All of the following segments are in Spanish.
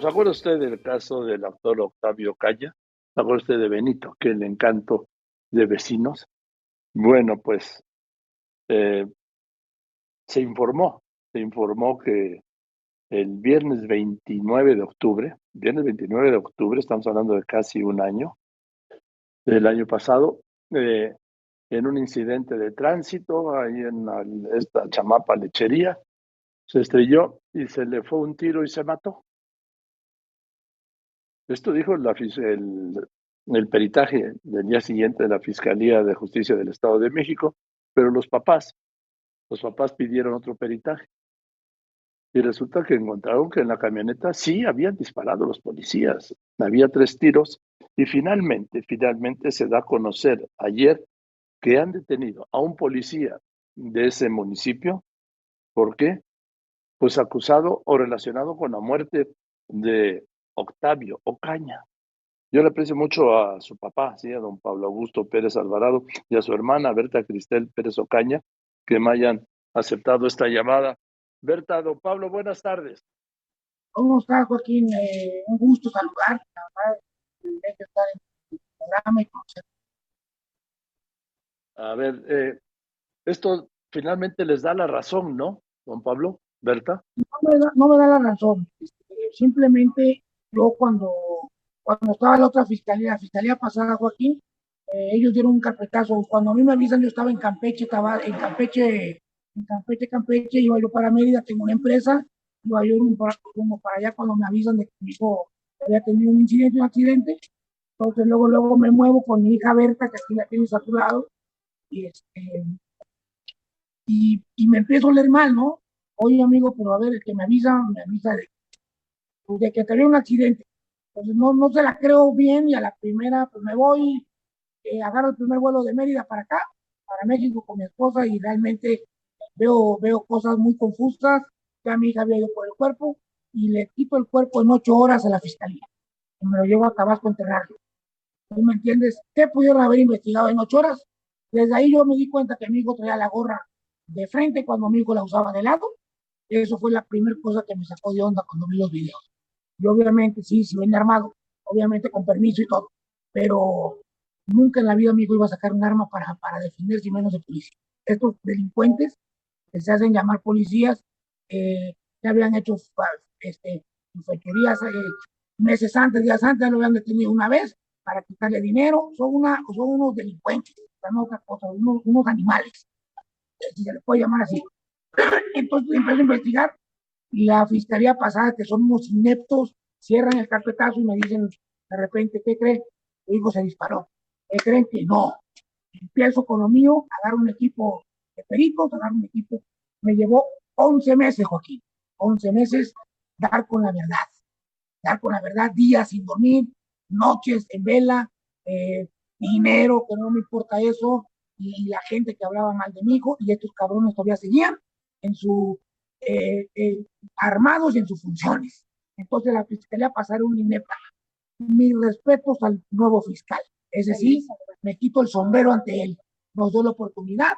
¿Se acuerda usted del caso del actor Octavio Calla? ¿Se acuerda usted de Benito, que el encanto de vecinos? Bueno, pues eh, se informó, se informó que el viernes 29 de octubre, viernes 29 de octubre, estamos hablando de casi un año, del año pasado, eh, en un incidente de tránsito ahí en esta chamapa lechería, se estrelló y se le fue un tiro y se mató. Esto dijo el, el peritaje del día siguiente de la Fiscalía de Justicia del Estado de México, pero los papás, los papás pidieron otro peritaje. Y resulta que encontraron que en la camioneta sí habían disparado los policías. Había tres tiros y finalmente, finalmente se da a conocer ayer que han detenido a un policía de ese municipio. ¿Por qué? Pues acusado o relacionado con la muerte de Octavio Ocaña. Yo le aprecio mucho a su papá, ¿sí? a don Pablo Augusto Pérez Alvarado y a su hermana Berta Cristel Pérez Ocaña, que me hayan aceptado esta llamada. Berta, don Pablo, buenas tardes. ¿Cómo está, Joaquín? Eh, un gusto saludar. estar en el programa y a ver, eh, esto finalmente les da la razón, ¿no, don Pablo? ¿Berta? No me da, la razón. Este, simplemente yo cuando, cuando estaba la otra fiscalía, la fiscalía pasada, Joaquín, eh, ellos dieron un carpetazo. Cuando a mí me avisan, yo estaba en Campeche, estaba en Campeche, en Campeche, Campeche, iba yo para Mérida, tengo una empresa, iba yo como para allá cuando me avisan de que mi hijo había tenido un incidente, un accidente. Entonces luego, luego me muevo con mi hija Berta, que aquí la tienes a tu lado, y, este, y, y, me empiezo a leer mal, ¿no? Oye, amigo, pero a ver, el que me avisa, me avisa de, de que tenía un accidente. Entonces no, no se la creo bien y a la primera, pues me voy, eh, agarro el primer vuelo de Mérida para acá, para México con mi esposa y realmente veo, veo cosas muy confusas. Ya mi hija había ido por el cuerpo y le quito el cuerpo en ocho horas a la fiscalía. Y me lo llevo a Tabasco a enterrarlo. ¿Tú me entiendes? ¿Qué pudieron haber investigado en ocho horas? Desde ahí yo me di cuenta que mi hijo traía la gorra de frente cuando mi hijo la usaba de lado. Eso fue la primera cosa que me sacó de onda cuando vi los videos. Y obviamente, sí, si viene armado, obviamente con permiso y todo, pero nunca en la vida mi hijo iba a sacar un arma para, para defenderse menos de policía. Estos delincuentes que se hacen llamar policías, eh, ya habían hecho este, fechorías eh, meses antes, días antes, lo habían detenido una vez para quitarle dinero, son, una, son unos delincuentes otra cosa, unos, unos animales, si se les puede llamar así. Entonces empecé a investigar la fiscalía pasada, que son unos ineptos, cierran el carpetazo y me dicen de repente, ¿qué cree? Hijo se disparó. ¿Qué creen que no? Empiezo con lo mío, a dar un equipo de peritos, a dar un equipo. Me llevó 11 meses, Joaquín, 11 meses dar con la verdad. Dar con la verdad, días sin dormir, noches en vela, eh, dinero, que no me importa eso, y la gente que hablaba mal de mi hijo, y estos cabrones todavía seguían en su, eh, eh, armados y en sus funciones. Entonces la fiscalía pasaron un inepta. Mis respetos al nuevo fiscal. Es decir, me quito el sombrero ante él. Nos dio la oportunidad,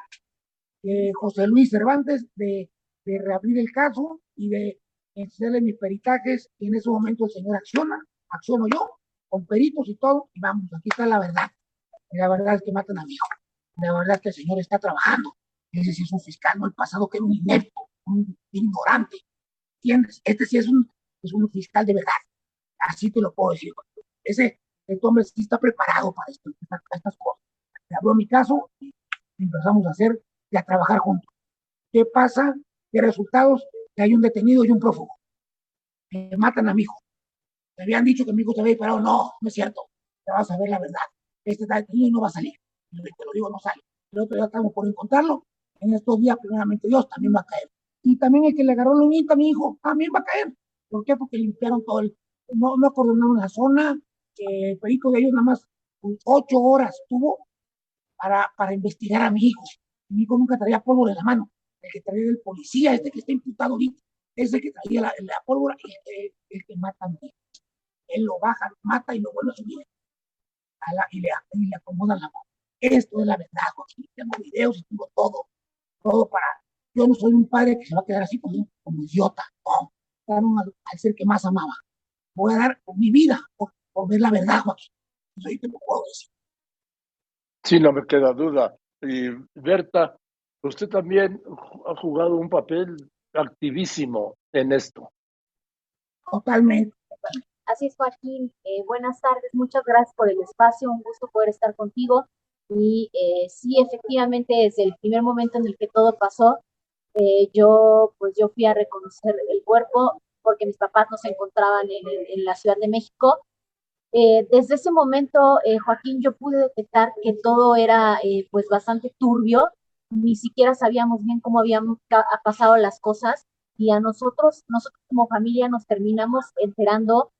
eh, José Luis Cervantes, de, de, reabrir el caso y de hacerle mis peritajes. Y en ese momento el señor acciona, acciono yo, con peritos y todo, y vamos, aquí está la verdad la verdad es que matan a mi hijo. La verdad es que el señor está trabajando. Ese sí es un fiscal, no el pasado que era un inepto, un ignorante. ¿Entiendes? Este sí es un, es un fiscal de verdad. Así te lo puedo decir. Ese, este hombre sí está preparado para, esto, para estas cosas. Le habló mi caso y empezamos a hacer y a trabajar juntos. ¿Qué pasa? ¿Qué resultados? Que hay un detenido y un prófugo. Me matan a mi hijo. Me habían dicho que mi hijo se había disparado. No, no es cierto. Te vas a ver la verdad este niño no va a salir. Te lo digo, no sale. Pero ya estamos por encontrarlo. En estos días, primeramente Dios, también va a caer. Y también el que le agarró la uñita a mi hijo, también va a caer. ¿Por qué? Porque limpiaron todo el... No, no acordonaron la zona, el perico de ellos nada más ocho horas tuvo para, para investigar a mi hijo. Mi hijo nunca traía pólvora en la mano. El que traía el policía, este que está imputado ahorita, ese que traía la, la pólvora, el, el, que mata a mi hijo. Él lo baja, lo mata y lo vuelve a subir y le, y le acomodan la mano. Esto es la verdad. Tengo videos y tengo todo, todo para. Yo no soy un padre que se va a quedar así como, como idiota, no. Al, al ser que más amaba. voy a dar mi vida por, ver la verdad, Joaquín. Sí, no me queda duda. Y Berta, usted también ha jugado un papel activísimo en esto. Totalmente. Así es, Joaquín. Eh, buenas tardes, muchas gracias por el espacio, un gusto poder estar contigo. Y eh, sí, efectivamente, desde el primer momento en el que todo pasó, eh, yo pues yo fui a reconocer el cuerpo porque mis papás no se encontraban en, la Ciudad de México. desde ese momento, Joaquín, yo pude detectar que todo era pues bastante turbio, ni siquiera sabíamos bien cómo habían pasado las cosas y a nosotros, nosotros como familia nos terminamos enterando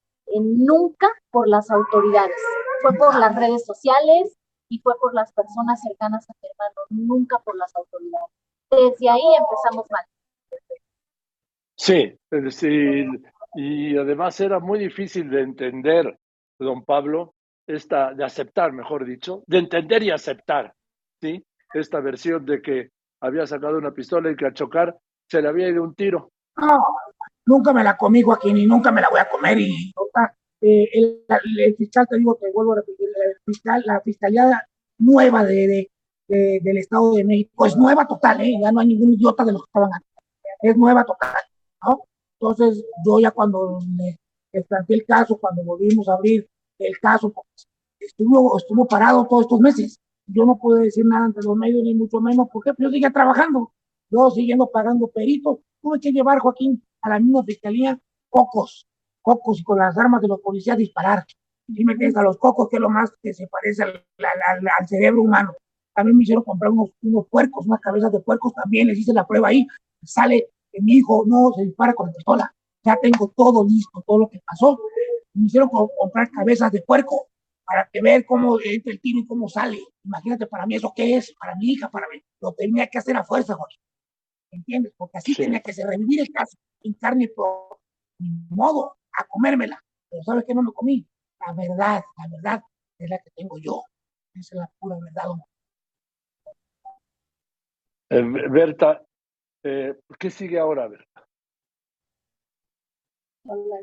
nunca por las autoridades, fue por las redes sociales y fue por las personas cercanas a mi hermano, nunca por las autoridades. Desde ahí empezamos mal. Sí, es decir, y además era muy difícil de entender, don Pablo, esta, de aceptar, mejor dicho, de entender y aceptar, ¿sí? Esta versión de que había sacado una pistola y que al chocar se le había ido un tiro. No, nunca me la comí, Joaquín, y nunca me la voy a comer. Y eh, el, fiscal, te digo, te vuelvo a repetir, la, fiscal, la fiscalía nueva de, del Estado de México es nueva total, ¿eh? ya no hay ningún idiota de los que estaban aquí. Es nueva total, ¿no? Entonces, yo ya cuando me planteé el caso, cuando volvimos a abrir el caso, pues, estuvo, estuvo parado todos estos meses. Yo no pude decir nada ante los medios, ni mucho menos, porque yo seguía trabajando, yo siguiendo pagando peritos. Tuve que llevar, Joaquín, a la misma fiscalía cocos, cocos y con las armas de los policías disparar. Y me a los cocos, que es lo más que se parece al, cerebro humano. También me hicieron comprar unos, unos puercos, unas cabezas de puercos, también les hice la prueba ahí. Sale que mi hijo no se dispara con la pistola. Ya tengo todo listo, todo lo que pasó. Me hicieron comprar cabezas de puerco para que ver cómo entra el tiro y cómo sale. Imagínate para mí eso qué es, para mi hija, para mí. Lo tenía que hacer a fuerza, Joaquín. ¿Entiendes? Porque así tenía que revivir el caso en carne por modo a comérmela. Pero ¿sabes qué no me comí? La verdad, la verdad es la que tengo yo. Esa es la pura verdad. Eh, Berta, eh, ¿qué sigue ahora, Berta?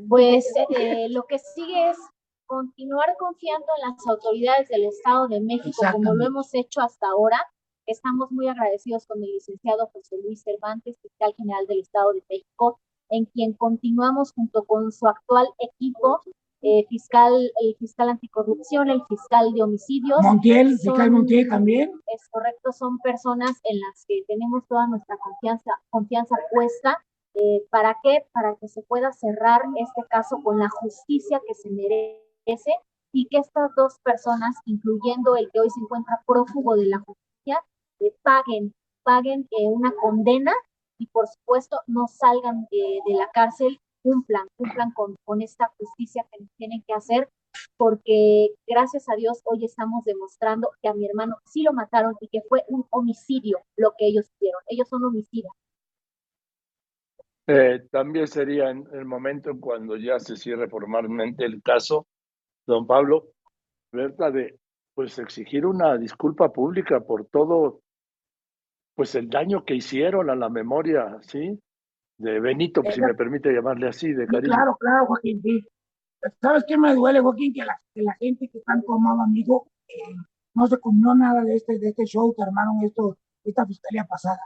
Pues eh, lo que sigue es continuar confiando en las autoridades del Estado de México como lo hemos hecho hasta ahora. Estamos muy agradecidos con el licenciado José Luis Cervantes, fiscal general del Estado de México, en quien continuamos junto con su actual equipo, eh, fiscal, el fiscal anticorrupción, el fiscal de homicidios. Montiel, fiscal Montiel también. Es correcto, son personas en las que tenemos toda nuestra confianza, confianza puesta. Eh, ¿Para qué? Para que se pueda cerrar este caso con la justicia que se merece y que estas dos personas, incluyendo el que hoy se encuentra prófugo de la justicia, eh, paguen, paguen una condena y por supuesto no salgan de, la cárcel, cumplan, cumplan con, esta justicia que tienen que hacer, porque gracias a Dios hoy estamos demostrando que a mi hermano sí lo mataron y que fue un homicidio lo que ellos hicieron. Ellos son homicidas. Eh, también sería en el momento cuando ya se cierre formalmente el caso, don Pablo, ¿verdad? De pues exigir una disculpa pública por todo pues el daño que hicieron a la memoria, ¿sí? De Benito, si me permite llamarle así, de cariño. claro, claro, Joaquín, sí. ¿Sabes qué me duele, Joaquín? Que la, que la gente que están tomando amigo eh, no se comió nada de este, de este show que armaron esto, esta fiscalía pasada.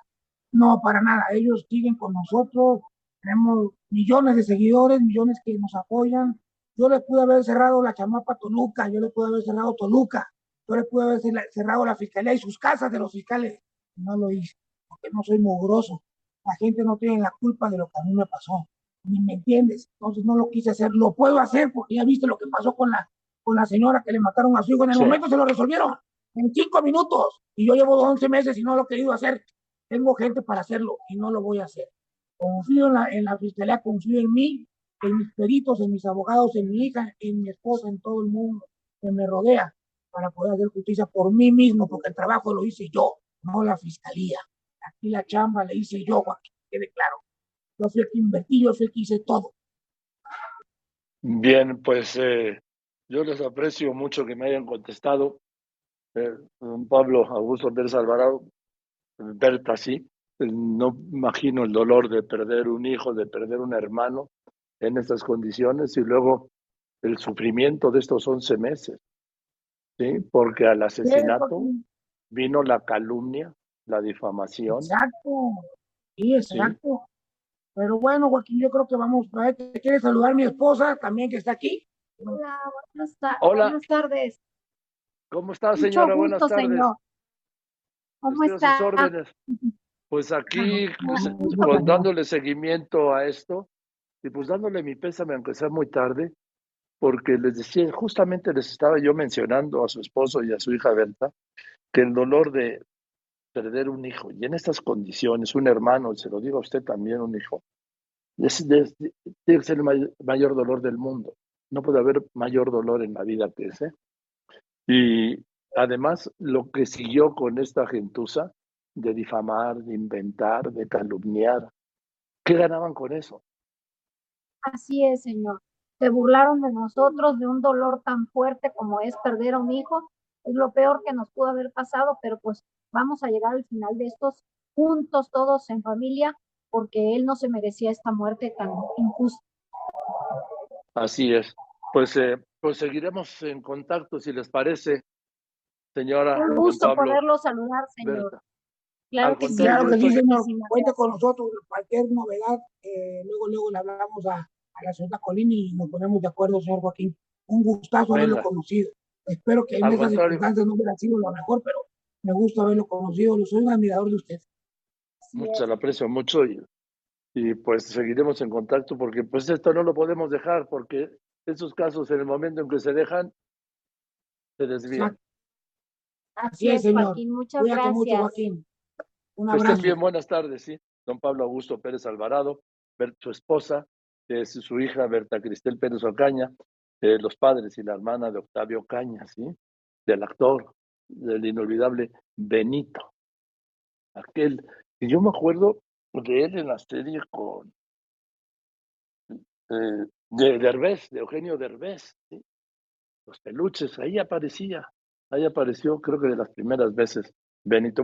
No, para nada. Ellos siguen con nosotros. Tenemos millones de seguidores, millones que nos apoyan. Yo les pude haber cerrado la chamapa Toluca, yo les pude haber cerrado Toluca, yo les pude haber cerrado la fiscalía y sus casas de los fiscales no lo hice, porque no soy mugroso. La gente no tiene la culpa de lo que a mí me pasó, ni me entiendes. Entonces no lo quise hacer, lo puedo hacer porque ya viste lo que pasó con la, con la señora que le mataron a su hijo. En el momento se lo resolvieron en cinco minutos y yo llevo 11 meses y no lo he querido hacer. Tengo gente para hacerlo y no lo voy a hacer. Confío en la, en la fiscalía, confío en mí, en mis peritos, en mis abogados, en mi hija, en mi esposa, en todo el mundo que me rodea para poder hacer justicia por mí mismo, porque el trabajo lo hice yo no la fiscalía. Aquí la chamba le hice yo, Joaquín, quede claro. Yo fui el que invertí, yo fui el que hice todo. Bien, pues eh, yo les aprecio mucho que me hayan contestado. Eh, don Pablo Augusto Pérez Alvarado, Berta, sí. No imagino el dolor de perder un hijo, de perder un hermano en estas condiciones y luego el sufrimiento de estos 11 meses, ¿sí? Porque al asesinato vino la calumnia, la difamación. Exacto, sí, exacto. Pero bueno, Joaquín, yo creo que vamos, a ver, te quiere saludar mi esposa también que está aquí. Hola, buenas, buenas tardes. ¿Cómo está, señora? buenas tardes. ¿Cómo está? Pues aquí, pues, pues, dándole seguimiento a esto y pues dándole mi pésame, aunque sea muy tarde, porque les decía, justamente les estaba yo mencionando a su esposo y a su hija Berta, que el dolor de perder un hijo, y en estas condiciones, un hermano, se lo digo a usted también, un hijo, es, el mayor, dolor del mundo. No puede haber mayor dolor en la vida que ese. Y además, lo que siguió con esta gentuza de difamar, de inventar, de calumniar, ¿qué ganaban con eso? Así es, Señor. Se burlaron de nosotros de un dolor tan fuerte como es perder a un hijo. Es lo peor que nos pudo haber pasado, pero pues vamos a llegar al final de estos juntos todos en familia, porque él no se merecía esta muerte tan injusta. Así es. Pues, eh, pues seguiremos en contacto, si les parece, señora. Un gusto poderlo saludar, señor. Claro que, sí, claro que sí, señor. Cuenta con nosotros, cualquier novedad, eh, luego, luego le hablamos a, a la señora Colín y nos ponemos de acuerdo, señor Joaquín. Un gustazo haberlo conocido. Espero que en esas circunstancias no hubiera sido lo mejor, pero me gusta haberlo conocido. Lo soy un admirador de usted. Mucho, lo aprecio mucho y, y pues seguiremos en contacto porque pues esto no lo podemos dejar porque esos casos en el momento en que se dejan se desvían. Así es, señor. Joaquín, muchas gracias. Mucho, Joaquín. Un abrazo. bien, buenas tardes, sí. Don Pablo Augusto Pérez Alvarado, su esposa, es su hija Berta Cristel Pérez Ocaña, eh, los padres y la hermana de Octavio Ocaña, ¿sí? Del actor, del inolvidable Benito. Aquel, y yo me acuerdo de él en la serie con eh, de Derbez, de Eugenio Derbez, los peluches, ahí aparecía, ahí apareció, creo que de las primeras veces Benito.